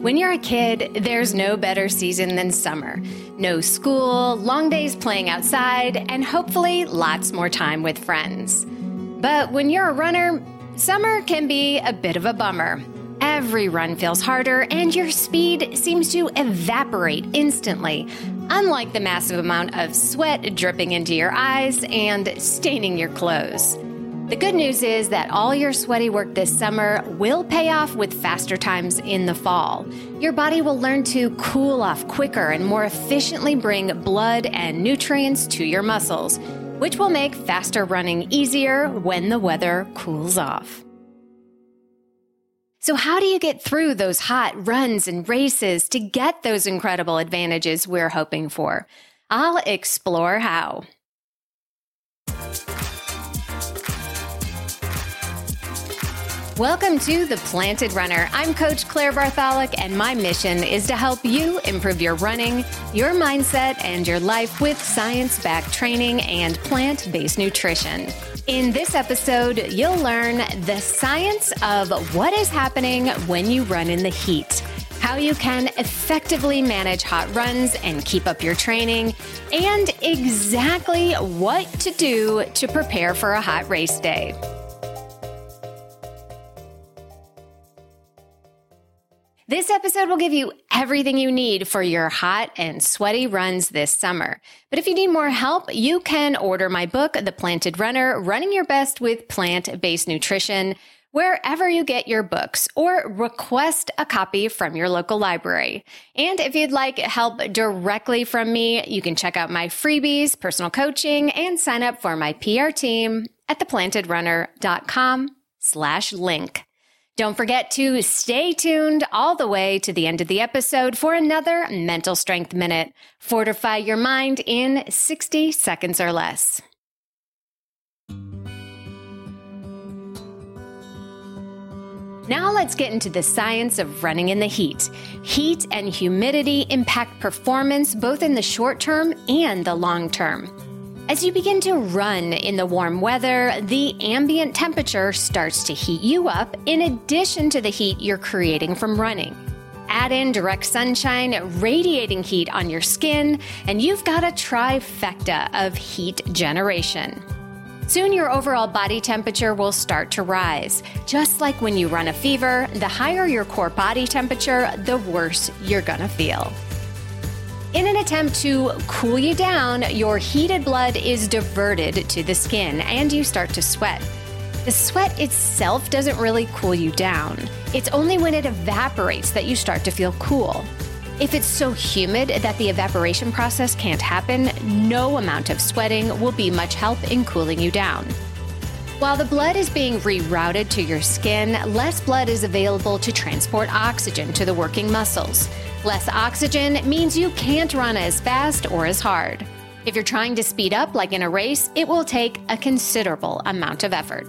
When you're a kid, there's no better season than summer. No school, long days playing outside, and hopefully lots more time with friends. But when you're a runner, summer can be a bit of a bummer. Every run feels harder, and your speed seems to evaporate instantly, unlike the massive amount of sweat dripping into your eyes and staining your clothes. The good news is that all your sweaty work this summer will pay off with faster times in the fall. Your body will learn to cool off quicker and more efficiently bring blood and nutrients to your muscles, which will make faster running easier when the weather cools off. So, how do you get through those hot runs and races to get those incredible advantages we're hoping for? I'll explore how. Welcome to The Planted Runner. I'm Coach Claire Bartholic, and my mission is to help you improve your running, your mindset, and your life with science backed training and plant based nutrition. In this episode, you'll learn the science of what is happening when you run in the heat how you can effectively manage hot runs and keep up your training, and exactly what to do to prepare for a hot race day. This episode will give you everything you need for your hot and sweaty runs this summer. But if you need more help, you can order my book, The Planted Runner Running Your Best with Plant Based Nutrition, wherever you get your books, or request a copy from your local library. And if you'd like help directly from me, you can check out my freebies, personal coaching, and sign up for my PR team at theplantedrunner.com slash link. Don't forget to stay tuned all the way to the end of the episode for another Mental Strength Minute. Fortify your mind in 60 seconds or less. Now let's get into the science of running in the heat. Heat and humidity impact performance both in the short term and the long term. As you begin to run in the warm weather, the ambient temperature starts to heat you up in addition to the heat you're creating from running. Add in direct sunshine, radiating heat on your skin, and you've got a trifecta of heat generation. Soon your overall body temperature will start to rise. Just like when you run a fever, the higher your core body temperature, the worse you're gonna feel. In an attempt to cool you down, your heated blood is diverted to the skin and you start to sweat. The sweat itself doesn't really cool you down. It's only when it evaporates that you start to feel cool. If it's so humid that the evaporation process can't happen, no amount of sweating will be much help in cooling you down. While the blood is being rerouted to your skin, less blood is available to transport oxygen to the working muscles. Less oxygen means you can't run as fast or as hard. If you're trying to speed up like in a race, it will take a considerable amount of effort.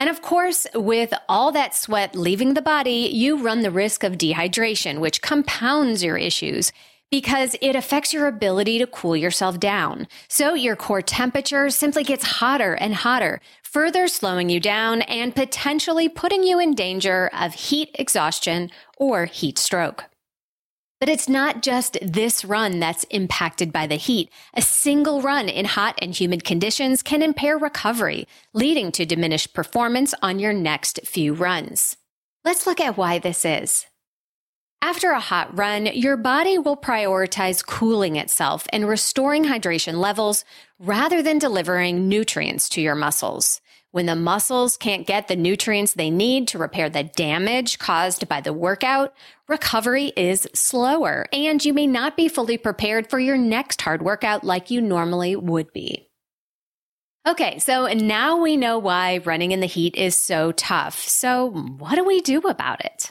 And of course, with all that sweat leaving the body, you run the risk of dehydration, which compounds your issues because it affects your ability to cool yourself down. So your core temperature simply gets hotter and hotter, further slowing you down and potentially putting you in danger of heat exhaustion or heat stroke. But it's not just this run that's impacted by the heat. A single run in hot and humid conditions can impair recovery, leading to diminished performance on your next few runs. Let's look at why this is. After a hot run, your body will prioritize cooling itself and restoring hydration levels rather than delivering nutrients to your muscles. When the muscles can't get the nutrients they need to repair the damage caused by the workout, recovery is slower and you may not be fully prepared for your next hard workout like you normally would be. Okay, so now we know why running in the heat is so tough. So what do we do about it?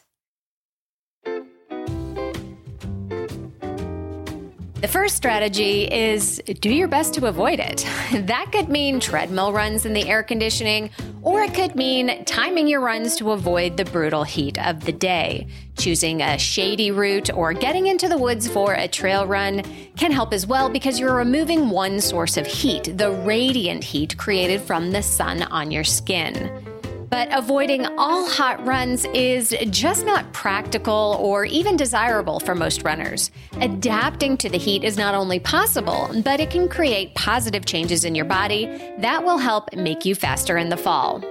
The first strategy is do your best to avoid it. That could mean treadmill runs in the air conditioning, or it could mean timing your runs to avoid the brutal heat of the day. Choosing a shady route or getting into the woods for a trail run can help as well because you're removing one source of heat, the radiant heat created from the sun on your skin. But avoiding all hot runs is just not practical or even desirable for most runners. Adapting to the heat is not only possible, but it can create positive changes in your body that will help make you faster in the fall.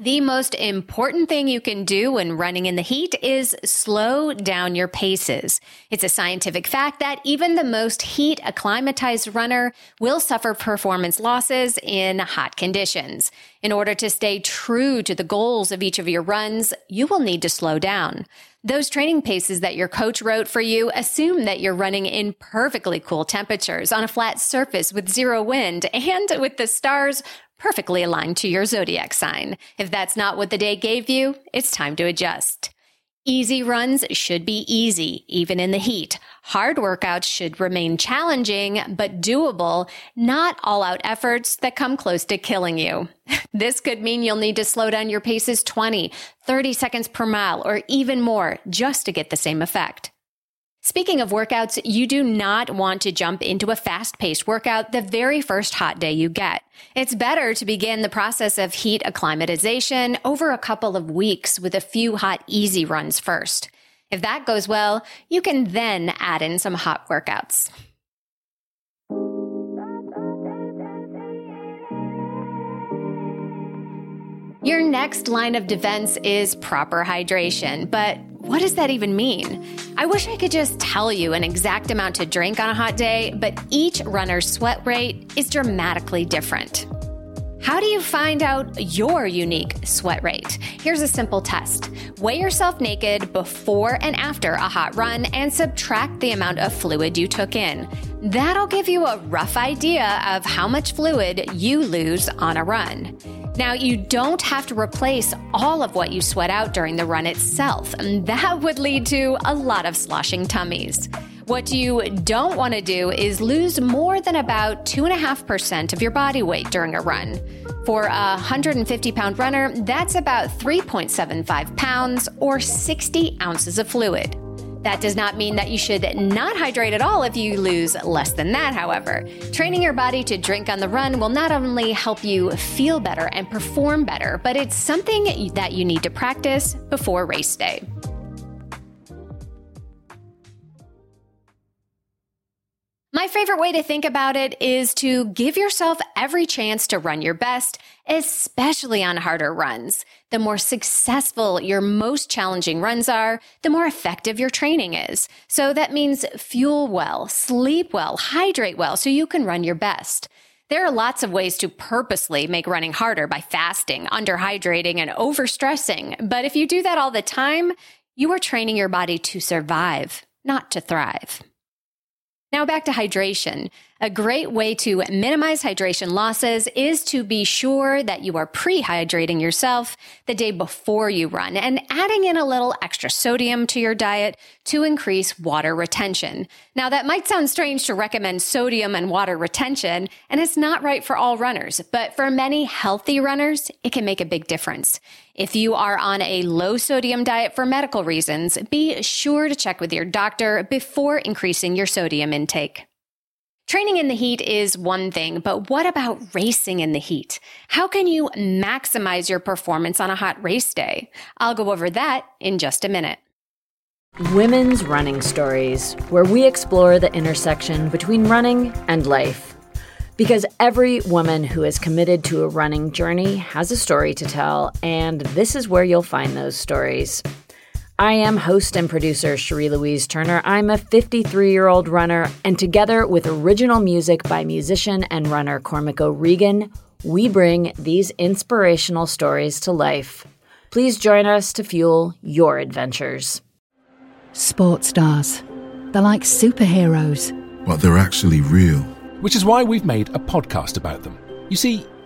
The most important thing you can do when running in the heat is slow down your paces. It's a scientific fact that even the most heat acclimatized runner will suffer performance losses in hot conditions. In order to stay true to the goals of each of your runs, you will need to slow down. Those training paces that your coach wrote for you assume that you're running in perfectly cool temperatures on a flat surface with zero wind and with the stars perfectly aligned to your zodiac sign. If that's not what the day gave you, it's time to adjust. Easy runs should be easy, even in the heat. Hard workouts should remain challenging, but doable, not all out efforts that come close to killing you. This could mean you'll need to slow down your paces 20, 30 seconds per mile, or even more just to get the same effect. Speaking of workouts, you do not want to jump into a fast paced workout the very first hot day you get. It's better to begin the process of heat acclimatization over a couple of weeks with a few hot, easy runs first. If that goes well, you can then add in some hot workouts. Your next line of defense is proper hydration, but what does that even mean? I wish I could just tell you an exact amount to drink on a hot day, but each runner's sweat rate is dramatically different. How do you find out your unique sweat rate? Here's a simple test. Weigh yourself naked before and after a hot run and subtract the amount of fluid you took in. That'll give you a rough idea of how much fluid you lose on a run. Now, you don't have to replace all of what you sweat out during the run itself, and that would lead to a lot of sloshing tummies. What you don't want to do is lose more than about 2.5% of your body weight during a run. For a 150 pound runner, that's about 3.75 pounds or 60 ounces of fluid. That does not mean that you should not hydrate at all if you lose less than that, however. Training your body to drink on the run will not only help you feel better and perform better, but it's something that you need to practice before race day. My favorite way to think about it is to give yourself every chance to run your best, especially on harder runs. The more successful your most challenging runs are, the more effective your training is. So that means fuel well, sleep well, hydrate well so you can run your best. There are lots of ways to purposely make running harder by fasting, underhydrating, and overstressing. But if you do that all the time, you are training your body to survive, not to thrive. Now back to hydration. A great way to minimize hydration losses is to be sure that you are pre-hydrating yourself the day before you run and adding in a little extra sodium to your diet to increase water retention. Now that might sound strange to recommend sodium and water retention, and it's not right for all runners, but for many healthy runners, it can make a big difference. If you are on a low sodium diet for medical reasons, be sure to check with your doctor before increasing your sodium intake. Training in the heat is one thing, but what about racing in the heat? How can you maximize your performance on a hot race day? I'll go over that in just a minute. Women's Running Stories, where we explore the intersection between running and life. Because every woman who is committed to a running journey has a story to tell, and this is where you'll find those stories. I am host and producer Cherie Louise Turner. I'm a 53 year old runner, and together with original music by musician and runner Cormac O'Regan, we bring these inspirational stories to life. Please join us to fuel your adventures. Sports stars. They're like superheroes. But they're actually real. Which is why we've made a podcast about them. You see,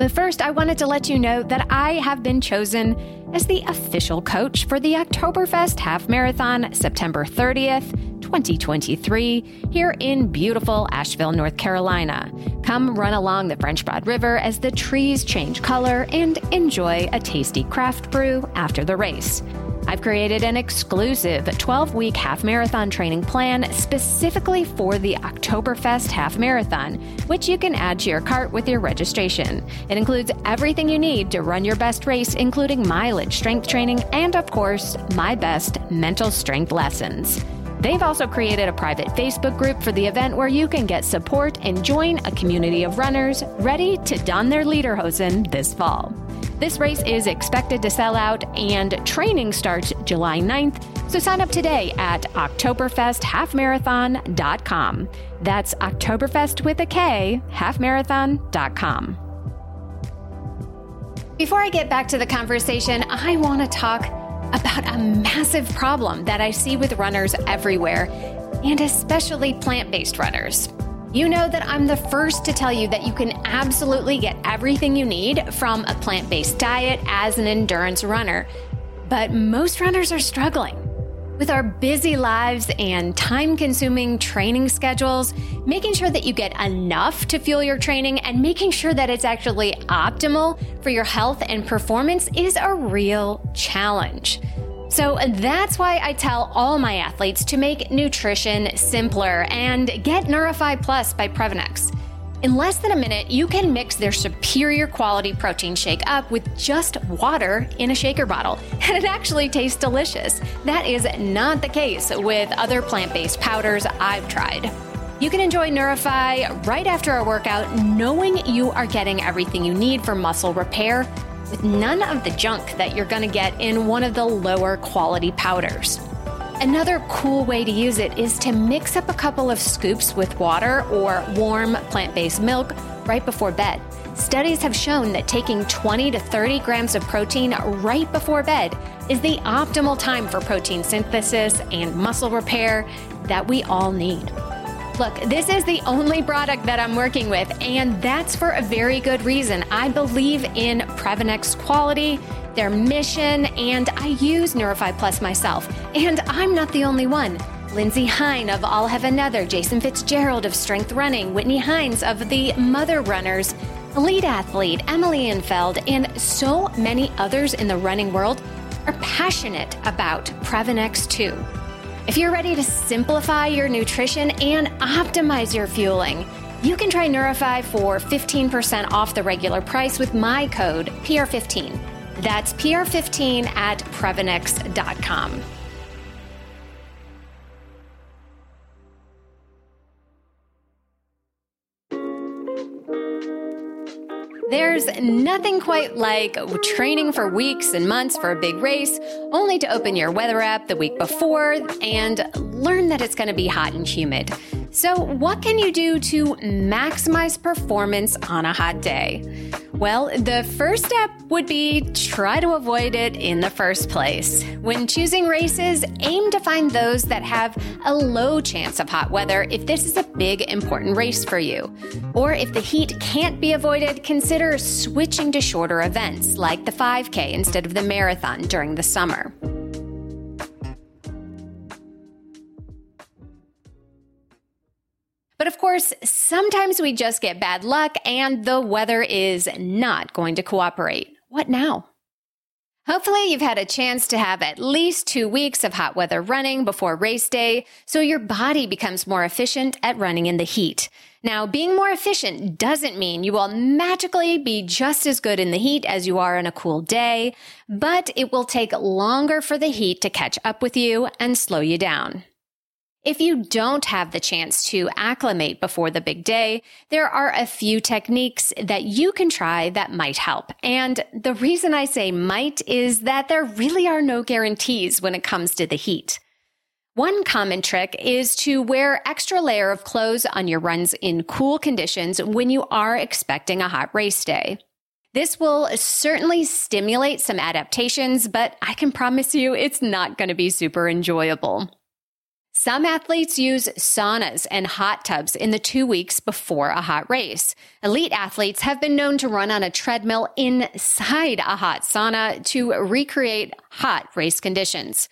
But first, I wanted to let you know that I have been chosen as the official coach for the Oktoberfest Half Marathon September 30th, 2023, here in beautiful Asheville, North Carolina. Come run along the French Broad River as the trees change color and enjoy a tasty craft brew after the race. I've created an exclusive 12 week half marathon training plan specifically for the Oktoberfest Half Marathon, which you can add to your cart with your registration. It includes everything you need to run your best race, including mileage, strength training, and of course, my best mental strength lessons. They've also created a private Facebook group for the event where you can get support and join a community of runners ready to don their lederhosen this fall. This race is expected to sell out and training starts July 9th, so sign up today at OktoberfestHalfMarathon.com. That's Oktoberfest with a K, halfmarathon.com. Before I get back to the conversation, I want to talk about a massive problem that I see with runners everywhere, and especially plant based runners. You know that I'm the first to tell you that you can absolutely get everything you need from a plant based diet as an endurance runner. But most runners are struggling. With our busy lives and time consuming training schedules, making sure that you get enough to fuel your training and making sure that it's actually optimal for your health and performance is a real challenge. So that's why I tell all my athletes to make nutrition simpler and get Nourish Plus by Previnex. In less than a minute, you can mix their superior quality protein shake up with just water in a shaker bottle, and it actually tastes delicious. That is not the case with other plant based powders I've tried. You can enjoy Nourish right after a workout, knowing you are getting everything you need for muscle repair with none of the junk that you're going to get in one of the lower quality powders. Another cool way to use it is to mix up a couple of scoops with water or warm plant based milk right before bed. Studies have shown that taking 20 to 30 grams of protein right before bed is the optimal time for protein synthesis and muscle repair that we all need. Look, this is the only product that I'm working with, and that's for a very good reason. I believe in Previnex quality, their mission, and I use Nourish Plus myself. And I'm not the only one. Lindsey Hein of I'll Have Another, Jason Fitzgerald of Strength Running, Whitney Heins of the Mother Runners, Elite Athlete, Emily Infeld, and so many others in the running world are passionate about Previnex 2. If you're ready to simplify your nutrition and optimize your fueling, you can try Nourish for 15% off the regular price with my code PR15. That's PR15 at Previnex.com. There's nothing quite like training for weeks and months for a big race, only to open your weather app the week before and learn that it's going to be hot and humid. So, what can you do to maximize performance on a hot day? Well, the first step would be try to avoid it in the first place. When choosing races, aim to find those that have a low chance of hot weather if this is a big important race for you. Or if the heat can't be avoided, consider switching to shorter events like the 5K instead of the marathon during the summer. But of course, sometimes we just get bad luck and the weather is not going to cooperate. What now? Hopefully, you've had a chance to have at least two weeks of hot weather running before race day, so your body becomes more efficient at running in the heat. Now, being more efficient doesn't mean you will magically be just as good in the heat as you are on a cool day, but it will take longer for the heat to catch up with you and slow you down. If you don't have the chance to acclimate before the big day, there are a few techniques that you can try that might help. And the reason I say might is that there really are no guarantees when it comes to the heat. One common trick is to wear extra layer of clothes on your runs in cool conditions when you are expecting a hot race day. This will certainly stimulate some adaptations, but I can promise you it's not going to be super enjoyable. Some athletes use saunas and hot tubs in the two weeks before a hot race. Elite athletes have been known to run on a treadmill inside a hot sauna to recreate hot race conditions.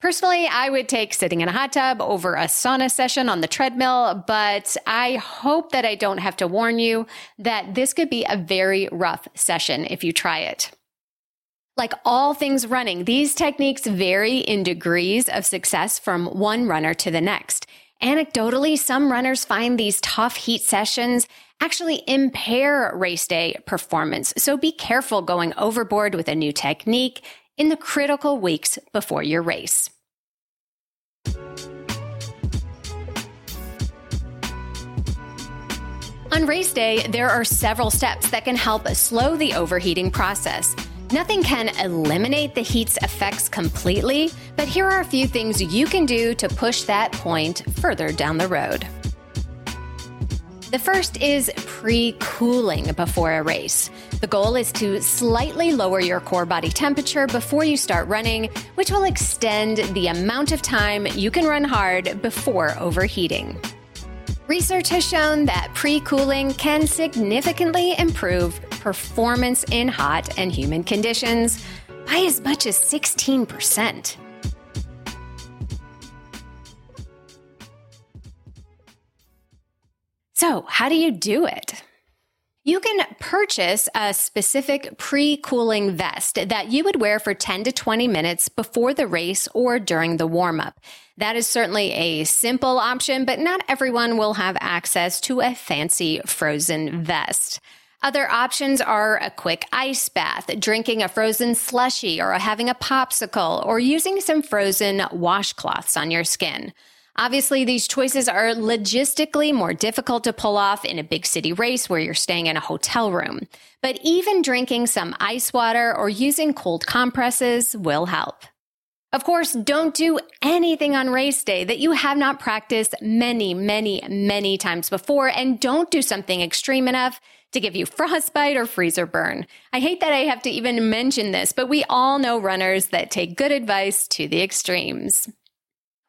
Personally, I would take sitting in a hot tub over a sauna session on the treadmill, but I hope that I don't have to warn you that this could be a very rough session if you try it. Like all things running, these techniques vary in degrees of success from one runner to the next. Anecdotally, some runners find these tough heat sessions actually impair race day performance. So be careful going overboard with a new technique in the critical weeks before your race. On race day, there are several steps that can help slow the overheating process. Nothing can eliminate the heat's effects completely, but here are a few things you can do to push that point further down the road. The first is pre cooling before a race. The goal is to slightly lower your core body temperature before you start running, which will extend the amount of time you can run hard before overheating. Research has shown that pre cooling can significantly improve performance in hot and humid conditions by as much as 16%. So, how do you do it? You can purchase a specific pre cooling vest that you would wear for 10 to 20 minutes before the race or during the warm up. That is certainly a simple option, but not everyone will have access to a fancy frozen vest. Other options are a quick ice bath, drinking a frozen slushy, or having a popsicle, or using some frozen washcloths on your skin. Obviously, these choices are logistically more difficult to pull off in a big city race where you're staying in a hotel room. But even drinking some ice water or using cold compresses will help. Of course, don't do anything on race day that you have not practiced many, many, many times before, and don't do something extreme enough to give you frostbite or freezer burn. I hate that I have to even mention this, but we all know runners that take good advice to the extremes.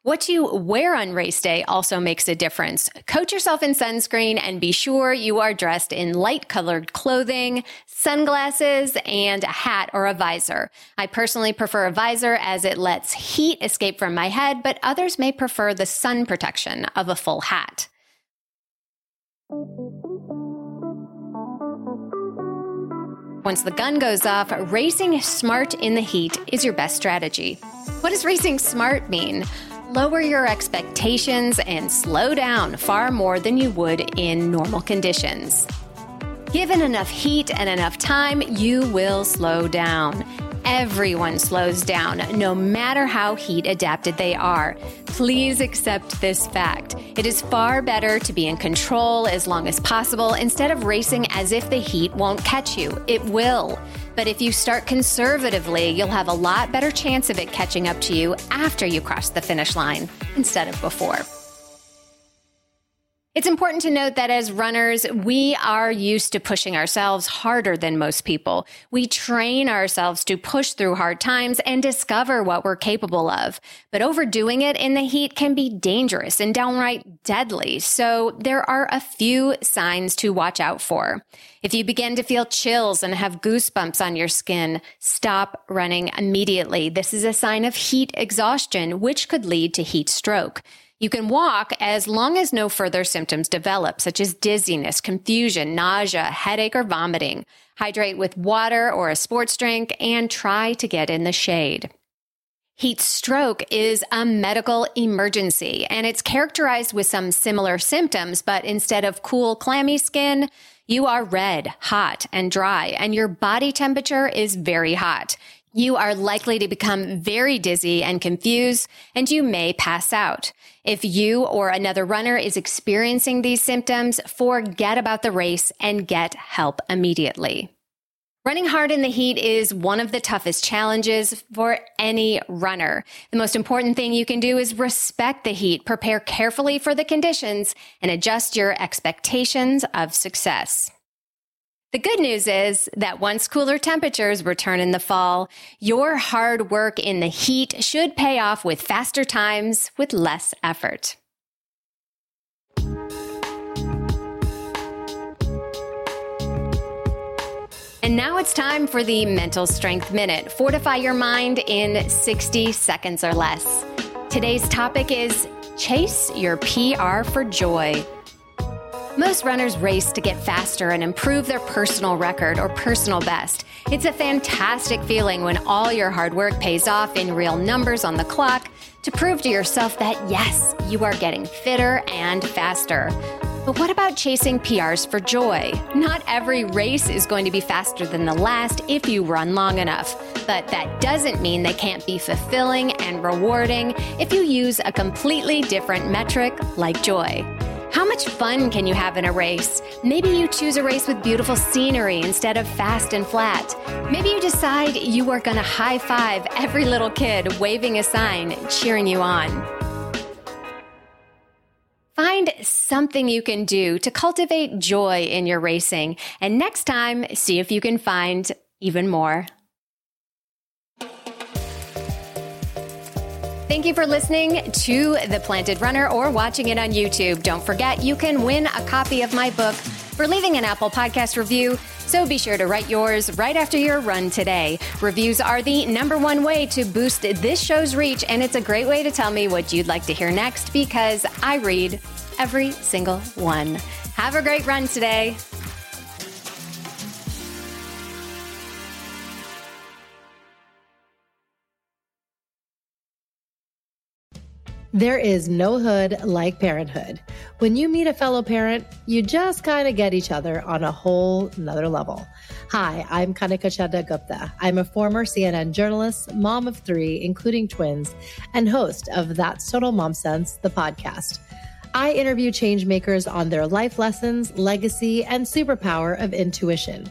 What you wear on race day also makes a difference. Coat yourself in sunscreen and be sure you are dressed in light colored clothing, sunglasses, and a hat or a visor. I personally prefer a visor as it lets heat escape from my head, but others may prefer the sun protection of a full hat. Once the gun goes off, racing smart in the heat is your best strategy. What does racing smart mean? lower your expectations and slow down far more than you would in normal conditions. Given enough heat and enough time, you will slow down. Everyone slows down, no matter how heat adapted they are. Please accept this fact. It is far better to be in control as long as possible instead of racing as if the heat won't catch you. It will. But if you start conservatively, you'll have a lot better chance of it catching up to you after you cross the finish line instead of before. It's important to note that as runners, we are used to pushing ourselves harder than most people. We train ourselves to push through hard times and discover what we're capable of. But overdoing it in the heat can be dangerous and downright deadly. So there are a few signs to watch out for. If you begin to feel chills and have goosebumps on your skin, stop running immediately. This is a sign of heat exhaustion, which could lead to heat stroke. You can walk as long as no further symptoms develop, such as dizziness, confusion, nausea, headache, or vomiting. Hydrate with water or a sports drink and try to get in the shade. Heat stroke is a medical emergency and it's characterized with some similar symptoms, but instead of cool, clammy skin, you are red, hot, and dry, and your body temperature is very hot. You are likely to become very dizzy and confused, and you may pass out. If you or another runner is experiencing these symptoms, forget about the race and get help immediately. Running hard in the heat is one of the toughest challenges for any runner. The most important thing you can do is respect the heat, prepare carefully for the conditions, and adjust your expectations of success. The good news is that once cooler temperatures return in the fall, your hard work in the heat should pay off with faster times with less effort. And now it's time for the Mental Strength Minute. Fortify your mind in 60 seconds or less. Today's topic is Chase Your PR for Joy. Most runners race to get faster and improve their personal record or personal best. It's a fantastic feeling when all your hard work pays off in real numbers on the clock to prove to yourself that yes, you are getting fitter and faster. But what about chasing PRs for joy? Not every race is going to be faster than the last if you run long enough. But that doesn't mean they can't be fulfilling and rewarding if you use a completely different metric like joy. How much fun can you have in a race? Maybe you choose a race with beautiful scenery instead of fast and flat. Maybe you decide you are going to high five every little kid waving a sign cheering you on. Find something you can do to cultivate joy in your racing, and next time, see if you can find even more. Thank you for listening to The Planted Runner or watching it on YouTube. Don't forget, you can win a copy of my book for leaving an Apple Podcast review. So be sure to write yours right after your run today. Reviews are the number one way to boost this show's reach, and it's a great way to tell me what you'd like to hear next because I read every single one. Have a great run today. There is no hood like parenthood. When you meet a fellow parent, you just kind of get each other on a whole nother level. Hi, I'm Kanika Chadda Gupta. I'm a former CNN journalist, mom of three, including twins, and host of That's Total Mom Sense, the podcast. I interview changemakers on their life lessons, legacy, and superpower of intuition,